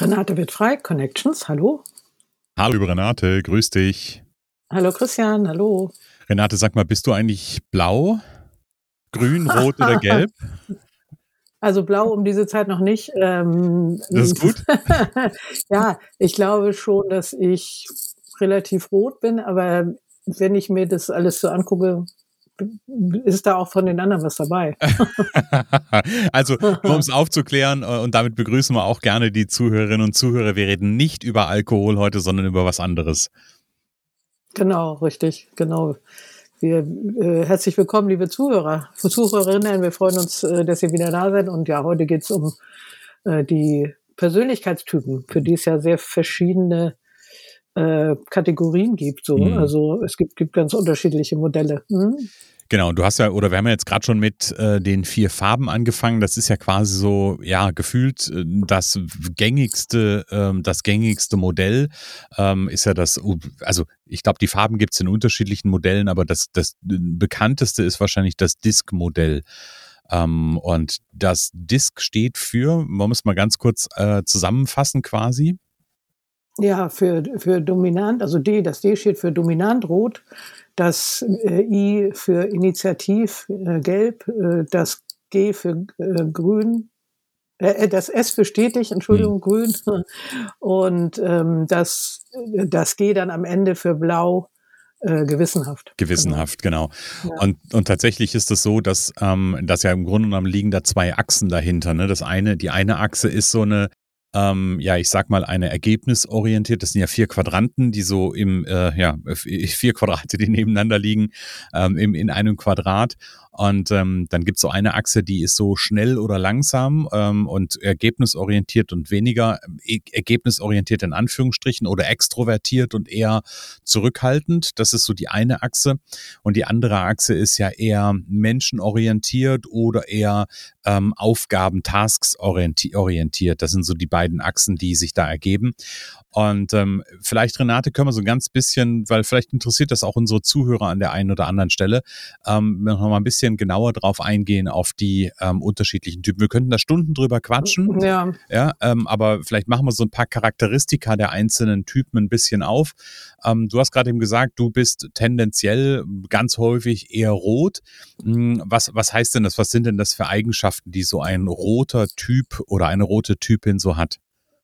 Renate wird frei, Connections, hallo. Hallo, liebe Renate, grüß dich. Hallo Christian, hallo. Renate, sag mal, bist du eigentlich blau, grün, rot oder gelb? Also blau um diese Zeit noch nicht. Ähm, das ist gut. ja, ich glaube schon, dass ich relativ rot bin, aber wenn ich mir das alles so angucke, ist da auch von den anderen was dabei. also, um es aufzuklären, äh, und damit begrüßen wir auch gerne die Zuhörerinnen und Zuhörer, wir reden nicht über Alkohol heute, sondern über was anderes. Genau, richtig, genau. Wir, äh, herzlich willkommen, liebe Zuhörer, Zuhörerinnen. Wir freuen uns, äh, dass ihr wieder da seid. Und ja, heute geht es um äh, die Persönlichkeitstypen, für die es ja sehr verschiedene äh, Kategorien gibt. So. Mhm. Also es gibt, gibt ganz unterschiedliche Modelle. Mhm. Genau, du hast ja, oder wir haben ja jetzt gerade schon mit äh, den vier Farben angefangen. Das ist ja quasi so, ja, gefühlt äh, das gängigste, ähm, das gängigste Modell ähm, ist ja das, also ich glaube, die Farben gibt es in unterschiedlichen Modellen, aber das, das bekannteste ist wahrscheinlich das Disk-Modell. Ähm, und das Disk steht für, man muss mal ganz kurz äh, zusammenfassen quasi. Ja, für, für dominant, also D, das D steht für dominant rot, das äh, I für Initiativ äh, gelb, äh, das G für äh, grün, äh, äh, das S für stetig, Entschuldigung, hm. grün und ähm, das, das G dann am Ende für blau, äh, gewissenhaft. Gewissenhaft, genau. genau. Ja. Und, und tatsächlich ist es so, dass, ähm, dass ja im Grunde genommen liegen da zwei Achsen dahinter. Ne? Das eine, die eine Achse ist so eine ähm, ja, ich sag mal, eine ergebnisorientiert. Das sind ja vier Quadranten, die so im, äh, ja, vier Quadrate, die nebeneinander liegen, ähm, im, in einem Quadrat. Und ähm, dann gibt es so eine Achse, die ist so schnell oder langsam ähm, und ergebnisorientiert und weniger e ergebnisorientiert in Anführungsstrichen oder extrovertiert und eher zurückhaltend. Das ist so die eine Achse. Und die andere Achse ist ja eher menschenorientiert oder eher ähm, Aufgaben, Tasks orientiert. Das sind so die beiden Achsen, die sich da ergeben. Und ähm, vielleicht, Renate, können wir so ein ganz bisschen, weil vielleicht interessiert das auch unsere Zuhörer an der einen oder anderen Stelle, ähm, noch mal ein bisschen genauer drauf eingehen auf die ähm, unterschiedlichen Typen. Wir könnten da Stunden drüber quatschen. Ja. ja ähm, aber vielleicht machen wir so ein paar Charakteristika der einzelnen Typen ein bisschen auf. Ähm, du hast gerade eben gesagt, du bist tendenziell ganz häufig eher rot. Hm, was, was heißt denn das? Was sind denn das für Eigenschaften, die so ein roter Typ oder eine rote Typin so hat?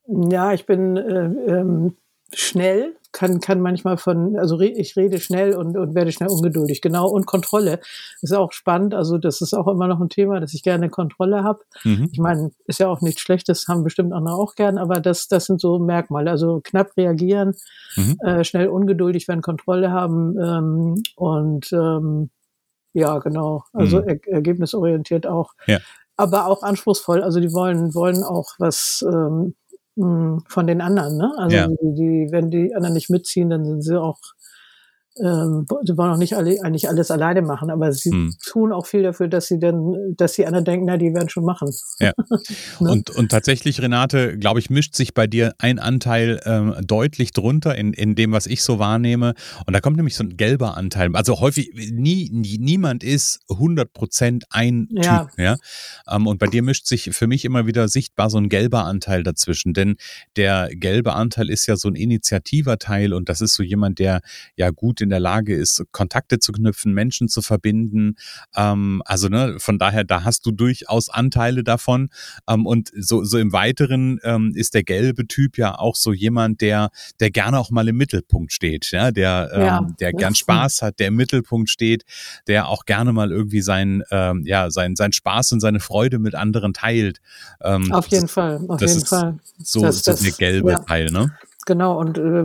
Ja, ich bin äh, ähm, schnell, kann, kann manchmal von, also re, ich rede schnell und, und werde schnell ungeduldig, genau. Und Kontrolle ist auch spannend. Also das ist auch immer noch ein Thema, dass ich gerne Kontrolle habe. Mhm. Ich meine, ist ja auch nichts Schlechtes, haben bestimmt andere auch gern, aber das, das sind so Merkmale. Also knapp reagieren, mhm. äh, schnell ungeduldig, wenn Kontrolle haben ähm, und ähm, ja, genau. Also mhm. er, ergebnisorientiert auch. Ja. Aber auch anspruchsvoll. Also die wollen, wollen auch was ähm, hm, von den anderen. Ne? Also ja. die, die, wenn die anderen nicht mitziehen, dann sind sie auch ähm, sie wollen auch nicht alle, eigentlich alles alleine machen, aber sie hm. tun auch viel dafür, dass sie dann, dass die anderen denken, na, die werden schon machen. Ja. ne? und, und tatsächlich, Renate, glaube ich, mischt sich bei dir ein Anteil ähm, deutlich drunter in, in dem, was ich so wahrnehme. Und da kommt nämlich so ein gelber Anteil. Also häufig, nie, nie niemand ist 100 Prozent ein ja. Typ. Ja? Ähm, und bei dir mischt sich für mich immer wieder sichtbar so ein gelber Anteil dazwischen. Denn der gelbe Anteil ist ja so ein initiativer Teil und das ist so jemand, der ja gut in der Lage ist, Kontakte zu knüpfen, Menschen zu verbinden. Ähm, also ne, von daher, da hast du durchaus Anteile davon. Ähm, und so, so im Weiteren ähm, ist der gelbe Typ ja auch so jemand, der, der gerne auch mal im Mittelpunkt steht, ja, der, ähm, ja, der gern Spaß hat, der im Mittelpunkt steht, der auch gerne mal irgendwie sein, ähm, ja, sein, sein Spaß und seine Freude mit anderen teilt. Ähm, auf jeden das, Fall, auf jeden Fall. So, das, so das, der gelbe ja. Teil, ne? Genau, und äh,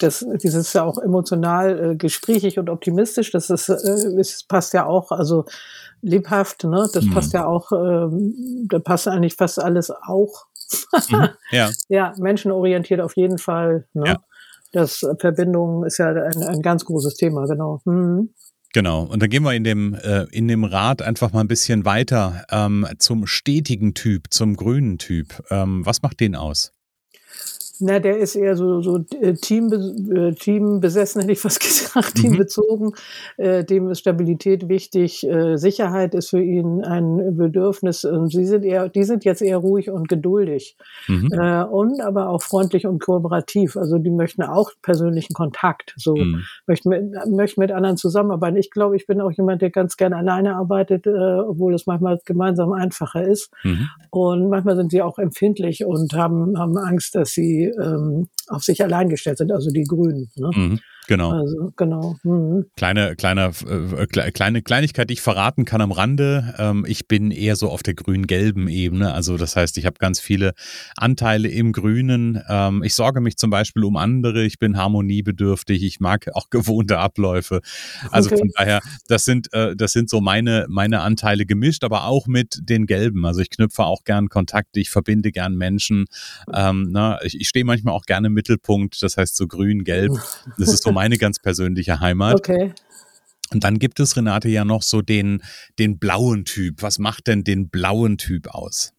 das, dieses ja auch emotional äh, gesprächig und optimistisch, das ist, äh, ist, passt ja auch, also lebhaft, ne? Das mhm. passt ja auch, äh, da passt eigentlich fast alles auch. mhm. Ja. ja, menschenorientiert auf jeden Fall. Ne? Ja. Das Verbindung ist ja ein, ein ganz großes Thema, genau. Mhm. Genau. Und dann gehen wir in dem, äh, in dem Rad einfach mal ein bisschen weiter ähm, zum stetigen Typ, zum grünen Typ. Ähm, was macht den aus? Na, der ist eher so, so äh, Team, äh, Teambesessen, hätte ich fast gesagt, mhm. teambezogen. Äh, dem ist Stabilität wichtig. Äh, Sicherheit ist für ihn ein Bedürfnis. Und sie sind eher, die sind jetzt eher ruhig und geduldig. Mhm. Äh, und aber auch freundlich und kooperativ. Also die möchten auch persönlichen Kontakt. So mhm. möchten, mit, möchten mit anderen zusammenarbeiten. Ich glaube, ich bin auch jemand, der ganz gerne alleine arbeitet, äh, obwohl es manchmal gemeinsam einfacher ist. Mhm. Und manchmal sind sie auch empfindlich und haben, haben Angst, dass sie ähm, auf sich allein gestellt sind, also die Grünen. Ne? Mhm. Genau. Also, genau. Mhm. Kleine, kleine, äh, kleine Kleinigkeit, die ich verraten kann am Rande. Ähm, ich bin eher so auf der grün-gelben Ebene. Also das heißt, ich habe ganz viele Anteile im Grünen. Ähm, ich sorge mich zum Beispiel um andere. Ich bin harmoniebedürftig. Ich mag auch gewohnte Abläufe. Also okay. von daher, das sind, äh, das sind so meine, meine Anteile gemischt, aber auch mit den Gelben. Also ich knüpfe auch gern Kontakte. Ich verbinde gern Menschen. Ähm, na, ich, ich stehe manchmal auch gerne im Mittelpunkt. Das heißt so grün-gelb. Das ist so meine ganz persönliche Heimat. Okay. Und dann gibt es, Renate, ja noch so den, den blauen Typ. Was macht denn den blauen Typ aus?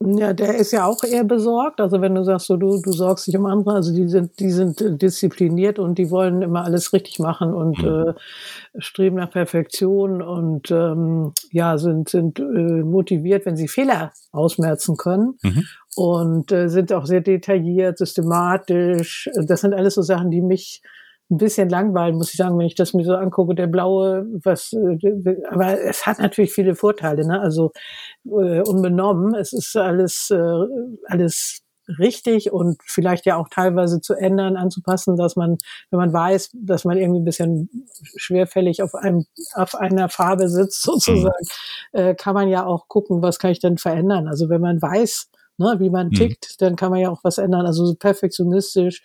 Ja, der ist ja auch eher besorgt. Also wenn du sagst, so, du, du sorgst dich um andere, also die sind, die sind diszipliniert und die wollen immer alles richtig machen und mhm. äh, streben nach Perfektion und ähm, ja, sind, sind äh, motiviert, wenn sie Fehler ausmerzen können. Mhm. Und äh, sind auch sehr detailliert, systematisch. Das sind alles so Sachen, die mich ein bisschen langweilen, muss ich sagen, wenn ich das mir so angucke, der blaue, was, äh, aber es hat natürlich viele Vorteile, ne? Also äh, unbenommen, es ist alles, äh, alles richtig und vielleicht ja auch teilweise zu ändern, anzupassen, dass man, wenn man weiß, dass man irgendwie ein bisschen schwerfällig auf einem, auf einer Farbe sitzt, sozusagen, mhm. äh, kann man ja auch gucken, was kann ich denn verändern. Also wenn man weiß, ne, wie man mhm. tickt, mhm. dann kann man ja auch was ändern. Also so perfektionistisch,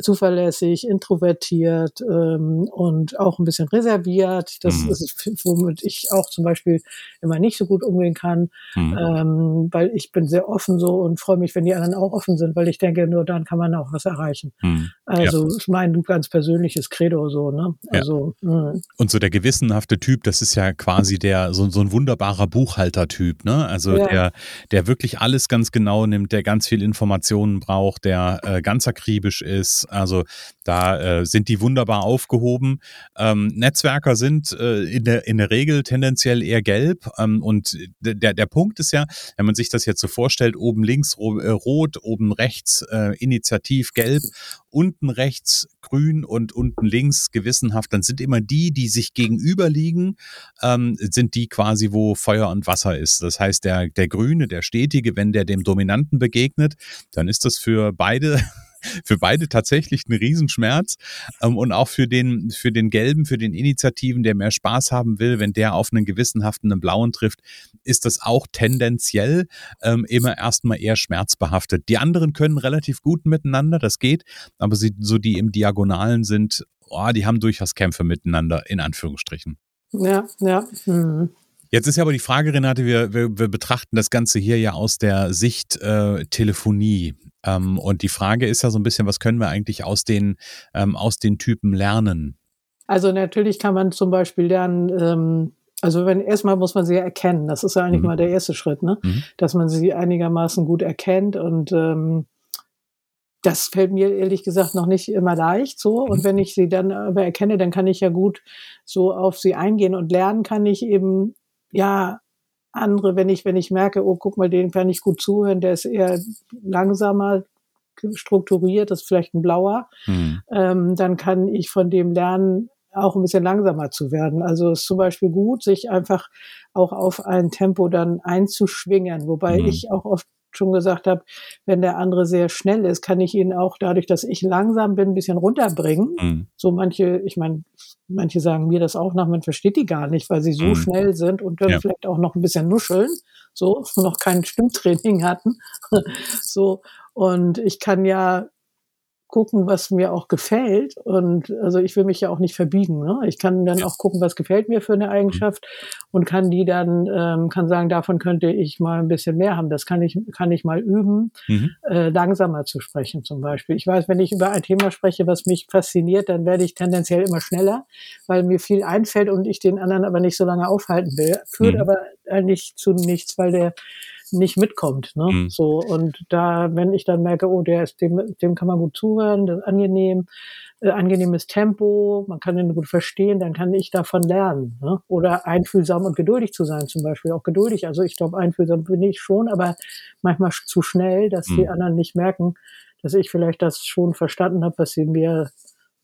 zuverlässig, introvertiert ähm, und auch ein bisschen reserviert. Das mhm. ist, womit ich auch zum Beispiel immer nicht so gut umgehen kann, mhm. ähm, weil ich bin sehr offen so und freue mich, wenn die anderen auch offen sind, weil ich denke, nur dann kann man auch was erreichen. Mhm. Also ja. ist mein ganz persönliches Credo so. Ne? Also, ja. Und so der gewissenhafte Typ, das ist ja quasi der so, so ein wunderbarer Buchhaltertyp, ne? Also ja. der, der wirklich alles ganz genau genau nimmt, der ganz viel Informationen braucht, der äh, ganz akribisch ist. Also da äh, sind die wunderbar aufgehoben. Ähm, Netzwerker sind äh, in, der, in der Regel tendenziell eher gelb. Ähm, und der, der Punkt ist ja, wenn man sich das jetzt so vorstellt, oben links ro äh, rot, oben rechts äh, initiativ gelb unten rechts grün und unten links gewissenhaft, dann sind immer die, die sich gegenüber liegen, ähm, sind die quasi, wo Feuer und Wasser ist. Das heißt, der, der Grüne, der Stetige, wenn der dem Dominanten begegnet, dann ist das für beide für beide tatsächlich ein Riesenschmerz ähm, und auch für den, für den Gelben, für den Initiativen, der mehr Spaß haben will, wenn der auf einen gewissenhaften einen Blauen trifft, ist das auch tendenziell ähm, immer erstmal eher schmerzbehaftet. Die anderen können relativ gut miteinander, das geht, aber sie, so die im Diagonalen sind, oh, die haben durchaus Kämpfe miteinander, in Anführungsstrichen. Ja, ja. Mhm. Jetzt ist ja aber die Frage, Renate, wir, wir, wir betrachten das Ganze hier ja aus der Sicht äh, Telefonie. Ähm, und die Frage ist ja so ein bisschen, was können wir eigentlich aus den, ähm, aus den Typen lernen? Also natürlich kann man zum Beispiel lernen, ähm, also wenn erstmal muss man sie erkennen. Das ist ja eigentlich mhm. mal der erste Schritt, ne? Mhm. Dass man sie einigermaßen gut erkennt und ähm, das fällt mir ehrlich gesagt noch nicht immer leicht so. Und mhm. wenn ich sie dann aber erkenne, dann kann ich ja gut so auf sie eingehen und lernen kann ich eben, ja, andere, wenn ich, wenn ich merke, oh, guck mal, den kann ich gut zuhören, der ist eher langsamer, strukturiert, das ist vielleicht ein blauer, mhm. ähm, dann kann ich von dem lernen, auch ein bisschen langsamer zu werden. Also es ist zum Beispiel gut, sich einfach auch auf ein Tempo dann einzuschwingen, wobei mhm. ich auch oft schon gesagt habe, wenn der andere sehr schnell ist, kann ich ihn auch dadurch, dass ich langsam bin, ein bisschen runterbringen. Mhm. So manche, ich meine, manche sagen mir das auch nach, man versteht die gar nicht, weil sie so mhm. schnell sind und dann ja. vielleicht auch noch ein bisschen nuscheln, so noch kein Stimmtraining hatten. so und ich kann ja gucken, was mir auch gefällt. Und also ich will mich ja auch nicht verbiegen. Ne? Ich kann dann auch gucken, was gefällt mir für eine mhm. Eigenschaft und kann die dann, ähm, kann sagen, davon könnte ich mal ein bisschen mehr haben. Das kann ich, kann ich mal üben, mhm. äh, langsamer zu sprechen zum Beispiel. Ich weiß, wenn ich über ein Thema spreche, was mich fasziniert, dann werde ich tendenziell immer schneller, weil mir viel einfällt und ich den anderen aber nicht so lange aufhalten will. Führt mhm. aber eigentlich zu nichts, weil der nicht mitkommt. Ne? Mhm. So und da, wenn ich dann merke, oh, der ist dem, dem kann man gut zuhören, das ist angenehm, äh, angenehmes Tempo, man kann ihn gut verstehen, dann kann ich davon lernen. Ne? Oder einfühlsam und geduldig zu sein, zum Beispiel auch geduldig. Also ich glaube, einfühlsam bin ich schon, aber manchmal zu schnell, dass mhm. die anderen nicht merken, dass ich vielleicht das schon verstanden habe, was sie mir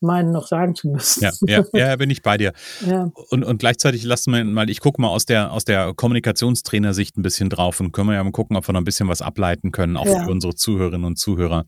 meinen, noch sagen zu müssen. Ja, ja, ja bin ich bei dir. Ja. Und, und gleichzeitig lassen wir mal, ich gucke mal aus der, aus der Kommunikationstrainersicht ein bisschen drauf und können wir ja mal gucken, ob wir noch ein bisschen was ableiten können, auch ja. für unsere Zuhörerinnen und Zuhörer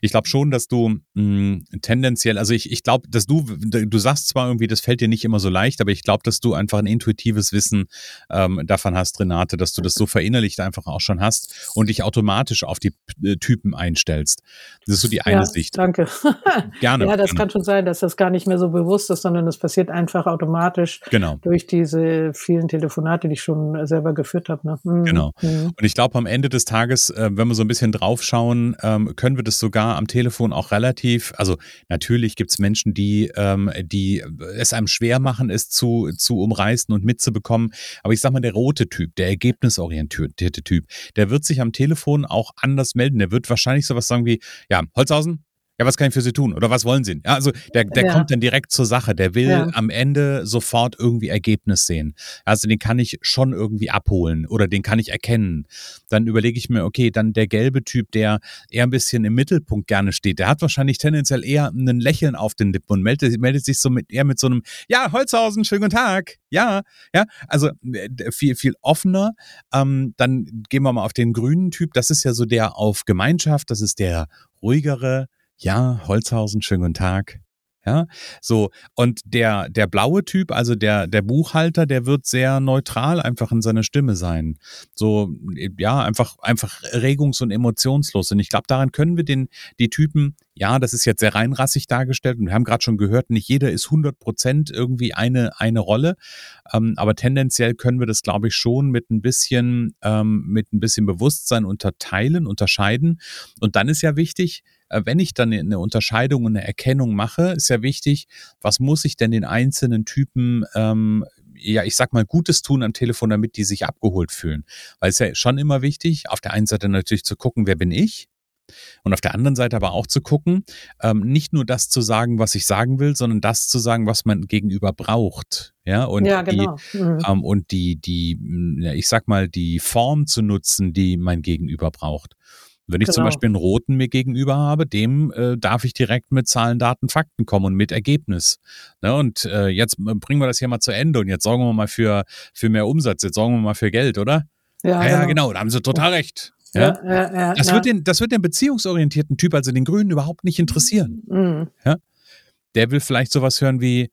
ich glaube schon, dass du mh, hm, tendenziell, also ich, ich glaube, dass du, du sagst zwar irgendwie, das fällt dir nicht immer so leicht, aber ich glaube, dass du einfach ein intuitives Wissen ähm, davon hast, Renate, dass du das so verinnerlicht einfach auch schon hast und dich automatisch auf die äh, Typen einstellst. Das ist so die eine ja, Sicht. Danke. gerne. Ja, das gerne. kann schon sein, dass das gar nicht mehr so bewusst ist, sondern das passiert einfach automatisch genau. durch diese vielen Telefonate, die ich schon selber geführt habe. Ne? Mhm. Genau. Mhm. Und ich glaube, am Ende des Tages, äh, wenn wir so ein bisschen draufschauen, ähm, können wir das sogar am Telefon auch relativ, also natürlich gibt es Menschen, die, ähm, die es einem schwer machen, es zu, zu umreißen und mitzubekommen. Aber ich sag mal, der rote Typ, der ergebnisorientierte Typ, der wird sich am Telefon auch anders melden. Der wird wahrscheinlich sowas sagen wie, ja, Holzhausen, ja, was kann ich für Sie tun? Oder was wollen Sie? Ja, also der, der ja. kommt dann direkt zur Sache. Der will ja. am Ende sofort irgendwie Ergebnis sehen. Also den kann ich schon irgendwie abholen oder den kann ich erkennen. Dann überlege ich mir, okay, dann der gelbe Typ, der eher ein bisschen im Mittelpunkt gerne steht, der hat wahrscheinlich tendenziell eher ein Lächeln auf den Lippen und meldet, meldet sich so mit eher mit so einem, ja, Holzhausen, schönen guten Tag. Ja, ja, also äh, viel, viel offener. Ähm, dann gehen wir mal auf den grünen Typ. Das ist ja so der auf Gemeinschaft, das ist der ruhigere, ja, Holzhausen, schönen guten Tag. Ja, so. Und der, der blaue Typ, also der, der Buchhalter, der wird sehr neutral einfach in seiner Stimme sein. So, ja, einfach, einfach regungs- und emotionslos. Und ich glaube, daran können wir den, die Typen, ja, das ist jetzt sehr reinrassig dargestellt und wir haben gerade schon gehört, nicht jeder ist 100 Prozent irgendwie eine, eine Rolle. Ähm, aber tendenziell können wir das, glaube ich, schon mit ein bisschen, ähm, mit ein bisschen Bewusstsein unterteilen, unterscheiden. Und dann ist ja wichtig, wenn ich dann eine Unterscheidung und eine Erkennung mache, ist ja wichtig, was muss ich denn den einzelnen Typen ähm, ja, ich sag mal, Gutes tun am Telefon, damit die sich abgeholt fühlen. Weil es ja schon immer wichtig, auf der einen Seite natürlich zu gucken, wer bin ich? Und auf der anderen Seite aber auch zu gucken, ähm, nicht nur das zu sagen, was ich sagen will, sondern das zu sagen, was man gegenüber braucht. Ja, und ja, genau. die, mhm. ähm, und die, die, ich sag mal, die Form zu nutzen, die mein Gegenüber braucht. Wenn ich genau. zum Beispiel einen roten mir gegenüber habe, dem äh, darf ich direkt mit Zahlen, Daten, Fakten kommen und mit Ergebnis. Ne? Und äh, jetzt bringen wir das hier mal zu Ende und jetzt sorgen wir mal für, für mehr Umsatz, jetzt sorgen wir mal für Geld, oder? Ja, ja, genau. genau, da haben sie total recht. Ja? Ja, ja, das, Wird den, das wird den beziehungsorientierten Typ, also den Grünen, überhaupt nicht interessieren. Mhm. Ja? Der will vielleicht sowas hören wie,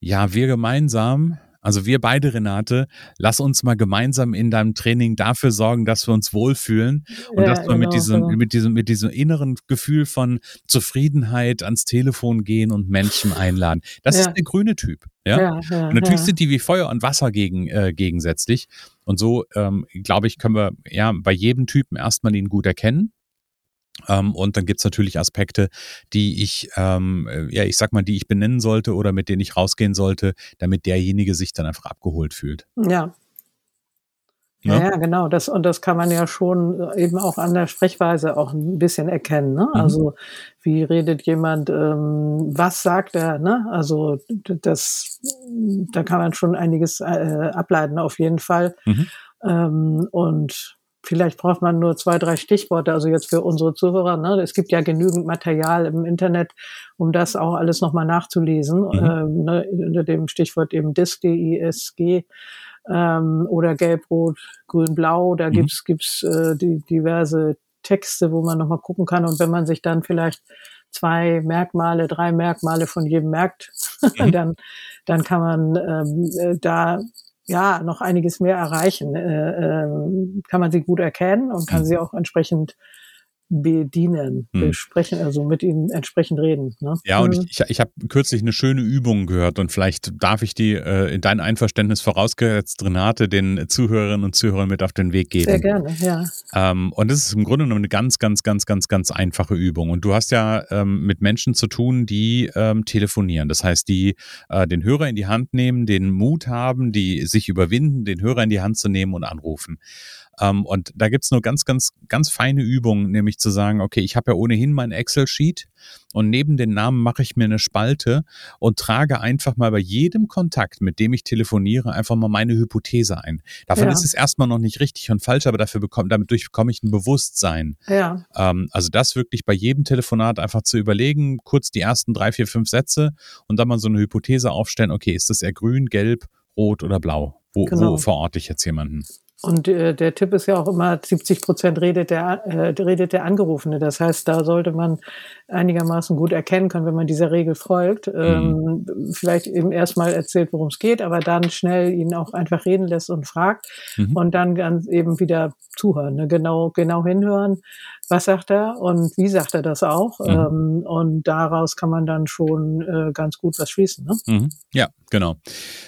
ja, wir gemeinsam also wir beide, Renate, lass uns mal gemeinsam in deinem Training dafür sorgen, dass wir uns wohlfühlen und ja, dass wir genau, mit, diesem, genau. mit, diesem, mit diesem inneren Gefühl von Zufriedenheit ans Telefon gehen und Menschen einladen. Das ja. ist der grüne Typ. Ja? ja, ja und natürlich sind die wie Feuer und Wasser gegen, äh, gegensätzlich. Und so, ähm, glaube ich, können wir ja bei jedem Typen erstmal ihn gut erkennen und dann gibt's natürlich Aspekte, die ich, ähm, äh, ja, ich sag mal, die ich benennen sollte oder mit denen ich rausgehen sollte, damit derjenige sich dann einfach abgeholt fühlt. Ja. Ja, ja, genau. Das, und das kann man ja schon äh, eben auch an der Sprechweise auch ein bisschen erkennen. Ne? Mhm. Also wie redet jemand, ähm, was sagt er? Ne? Also das, da kann man schon einiges äh, ableiten auf jeden Fall. Mhm. Ähm, und vielleicht braucht man nur zwei, drei Stichworte, also jetzt für unsere Zuhörer. Ne? Es gibt ja genügend Material im Internet, um das auch alles nochmal nachzulesen, mhm. ähm, ne? unter dem Stichwort eben DISG, D-I-S-G ähm, oder Gelb, Rot, Grün, Blau. Da mhm. gibt's gibt's äh, die diverse Texte, wo man nochmal gucken kann. Und wenn man sich dann vielleicht zwei Merkmale, drei Merkmale von jedem merkt, mhm. dann, dann kann man ähm, äh, da ja noch einiges mehr erreichen. Äh, äh, kann man sie gut erkennen und kann mhm. sie auch entsprechend bedienen, hm. besprechen, also mit ihnen entsprechend reden. Ne? Ja, und mhm. ich, ich, ich habe kürzlich eine schöne Übung gehört und vielleicht darf ich die äh, in dein Einverständnis vorausgesetzt, Renate, den Zuhörerinnen und Zuhörern mit auf den Weg geben. Sehr gerne, ja. Ähm, und das ist im Grunde genommen eine ganz, ganz, ganz, ganz, ganz einfache Übung. Und du hast ja ähm, mit Menschen zu tun, die ähm, telefonieren. Das heißt, die äh, den Hörer in die Hand nehmen, den Mut haben, die sich überwinden, den Hörer in die Hand zu nehmen und anrufen. Ähm, und da gibt's nur ganz, ganz, ganz feine Übungen, nämlich zu sagen, okay, ich habe ja ohnehin mein Excel-Sheet und neben den Namen mache ich mir eine Spalte und trage einfach mal bei jedem Kontakt, mit dem ich telefoniere, einfach mal meine Hypothese ein. Davon ja. ist es erstmal noch nicht richtig und falsch, aber dafür bekomme, damit bekomme ich ein Bewusstsein. Ja. Ähm, also das wirklich bei jedem Telefonat einfach zu überlegen, kurz die ersten drei, vier, fünf Sätze und dann mal so eine Hypothese aufstellen, okay, ist das eher grün, gelb, rot oder blau? Wo, genau. wo verorte ich jetzt jemanden? Und äh, der Tipp ist ja auch immer, 70 Prozent redet der, äh, redet der Angerufene. Das heißt, da sollte man einigermaßen gut erkennen können, wenn man dieser Regel folgt. Ähm, mhm. Vielleicht eben erstmal erzählt, worum es geht, aber dann schnell ihn auch einfach reden lässt und fragt mhm. und dann ganz eben wieder zuhören, ne? genau, genau hinhören. Was sagt er und wie sagt er das auch? Mhm. Ähm, und daraus kann man dann schon äh, ganz gut was schließen. Ne? Mhm. Ja, genau.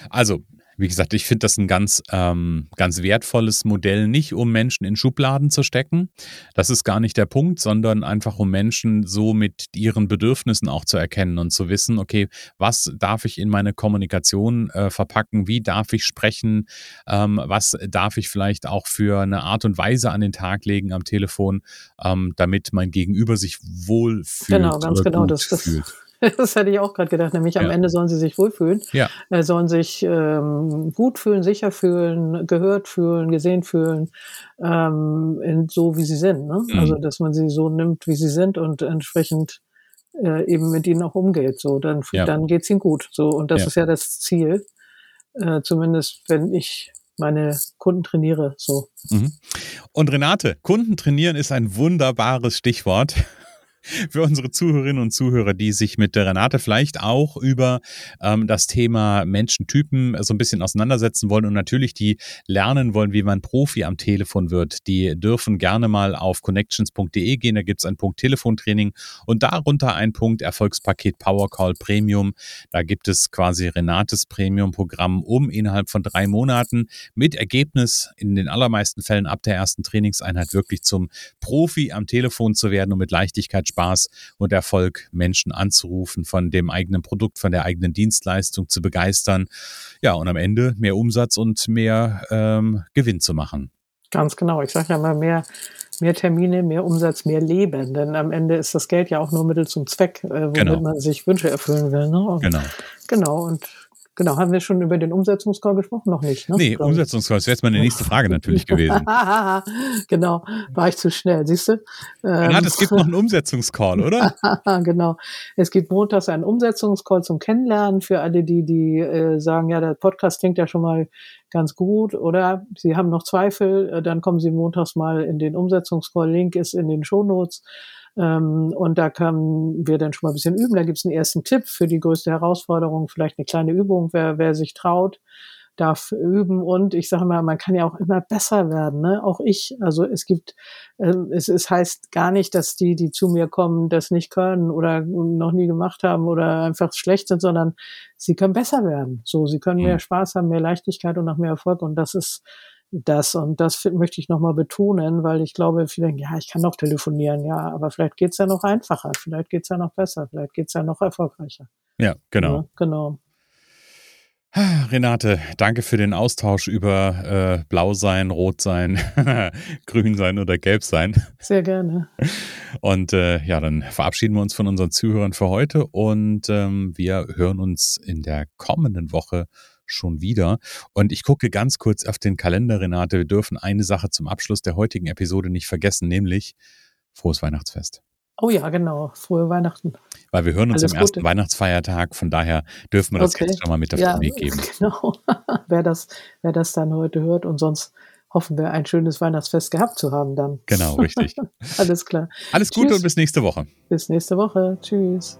Also wie gesagt, ich finde das ein ganz, ähm, ganz wertvolles Modell, nicht um Menschen in Schubladen zu stecken. Das ist gar nicht der Punkt, sondern einfach um Menschen so mit ihren Bedürfnissen auch zu erkennen und zu wissen, okay, was darf ich in meine Kommunikation äh, verpacken, wie darf ich sprechen, ähm, was darf ich vielleicht auch für eine Art und Weise an den Tag legen am Telefon, ähm, damit mein Gegenüber sich wohlfühlt. Genau, ganz genau. Das, das, Das hätte ich auch gerade gedacht, nämlich am Ende sollen sie sich wohlfühlen, ja. äh, sollen sich ähm, gut fühlen, sicher fühlen, gehört fühlen, gesehen fühlen, ähm, so wie sie sind. Ne? Mhm. Also dass man sie so nimmt, wie sie sind und entsprechend äh, eben mit ihnen auch umgeht. So, dann, ja. dann geht's ihnen gut. So, und das ist ja das Ziel. Äh, zumindest wenn ich meine Kunden trainiere. So. Mhm. Und Renate, Kunden trainieren ist ein wunderbares Stichwort für unsere Zuhörerinnen und Zuhörer, die sich mit der Renate vielleicht auch über ähm, das Thema Menschentypen so ein bisschen auseinandersetzen wollen und natürlich die lernen wollen, wie man Profi am Telefon wird. Die dürfen gerne mal auf connections.de gehen, da gibt es einen Punkt Telefontraining und darunter ein Punkt Erfolgspaket Powercall Premium. Da gibt es quasi Renates Premium-Programm, um innerhalb von drei Monaten mit Ergebnis in den allermeisten Fällen ab der ersten Trainingseinheit wirklich zum Profi am Telefon zu werden und mit Leichtigkeit Spaß und Erfolg, Menschen anzurufen, von dem eigenen Produkt, von der eigenen Dienstleistung zu begeistern. Ja, und am Ende mehr Umsatz und mehr ähm, Gewinn zu machen. Ganz genau. Ich sage ja mal mehr, mehr Termine, mehr Umsatz, mehr Leben. Denn am Ende ist das Geld ja auch nur Mittel zum Zweck, äh, womit genau. man sich Wünsche erfüllen will. Ne? genau. Genau. Und Genau, haben wir schon über den Umsetzungscall gesprochen? Noch nicht, ne? Nee, Umsetzungscall, das wäre jetzt meine nächste Frage natürlich gewesen. genau, war ich zu schnell, siehst du? Ähm, ja, es gibt noch einen Umsetzungscall, oder? genau. Es gibt montags einen Umsetzungscall zum Kennenlernen für alle, die, die äh, sagen, ja, der Podcast klingt ja schon mal ganz gut, oder Sie haben noch Zweifel, äh, dann kommen Sie montags mal in den Umsetzungscall. Link ist in den Shownotes. Ähm, und da können wir dann schon mal ein bisschen üben. Da gibt es einen ersten Tipp für die größte Herausforderung, vielleicht eine kleine Übung, wer, wer sich traut darf üben und ich sage mal, man kann ja auch immer besser werden, ne? Auch ich, also es gibt, äh, es, es heißt gar nicht, dass die, die zu mir kommen, das nicht können oder noch nie gemacht haben oder einfach schlecht sind, sondern sie können besser werden. So, sie können mehr mhm. Spaß haben, mehr Leichtigkeit und auch mehr Erfolg und das ist das und das möchte ich nochmal betonen, weil ich glaube, viele denken, ja, ich kann noch telefonieren, ja, aber vielleicht geht's ja noch einfacher, vielleicht geht's ja noch besser, vielleicht geht's ja noch erfolgreicher. Ja, genau. Ja, genau. Renate, danke für den Austausch über äh, Blau sein, Rot sein, Grün sein oder Gelb sein. Sehr gerne. Und äh, ja, dann verabschieden wir uns von unseren Zuhörern für heute und ähm, wir hören uns in der kommenden Woche schon wieder. Und ich gucke ganz kurz auf den Kalender, Renate. Wir dürfen eine Sache zum Abschluss der heutigen Episode nicht vergessen, nämlich frohes Weihnachtsfest. Oh ja, genau. Frohe Weihnachten. Weil wir hören uns Alles am ersten Gute. Weihnachtsfeiertag, von daher dürfen wir das okay. jetzt schon mal mit auf ja, den Weg geben. Genau. wer, das, wer das dann heute hört und sonst hoffen wir, ein schönes Weihnachtsfest gehabt zu haben dann. Genau, richtig. Alles klar. Alles Gute Tschüss. und bis nächste Woche. Bis nächste Woche. Tschüss.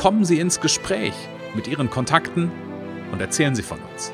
kommen Sie ins Gespräch mit Ihren Kontakten und erzählen Sie von uns.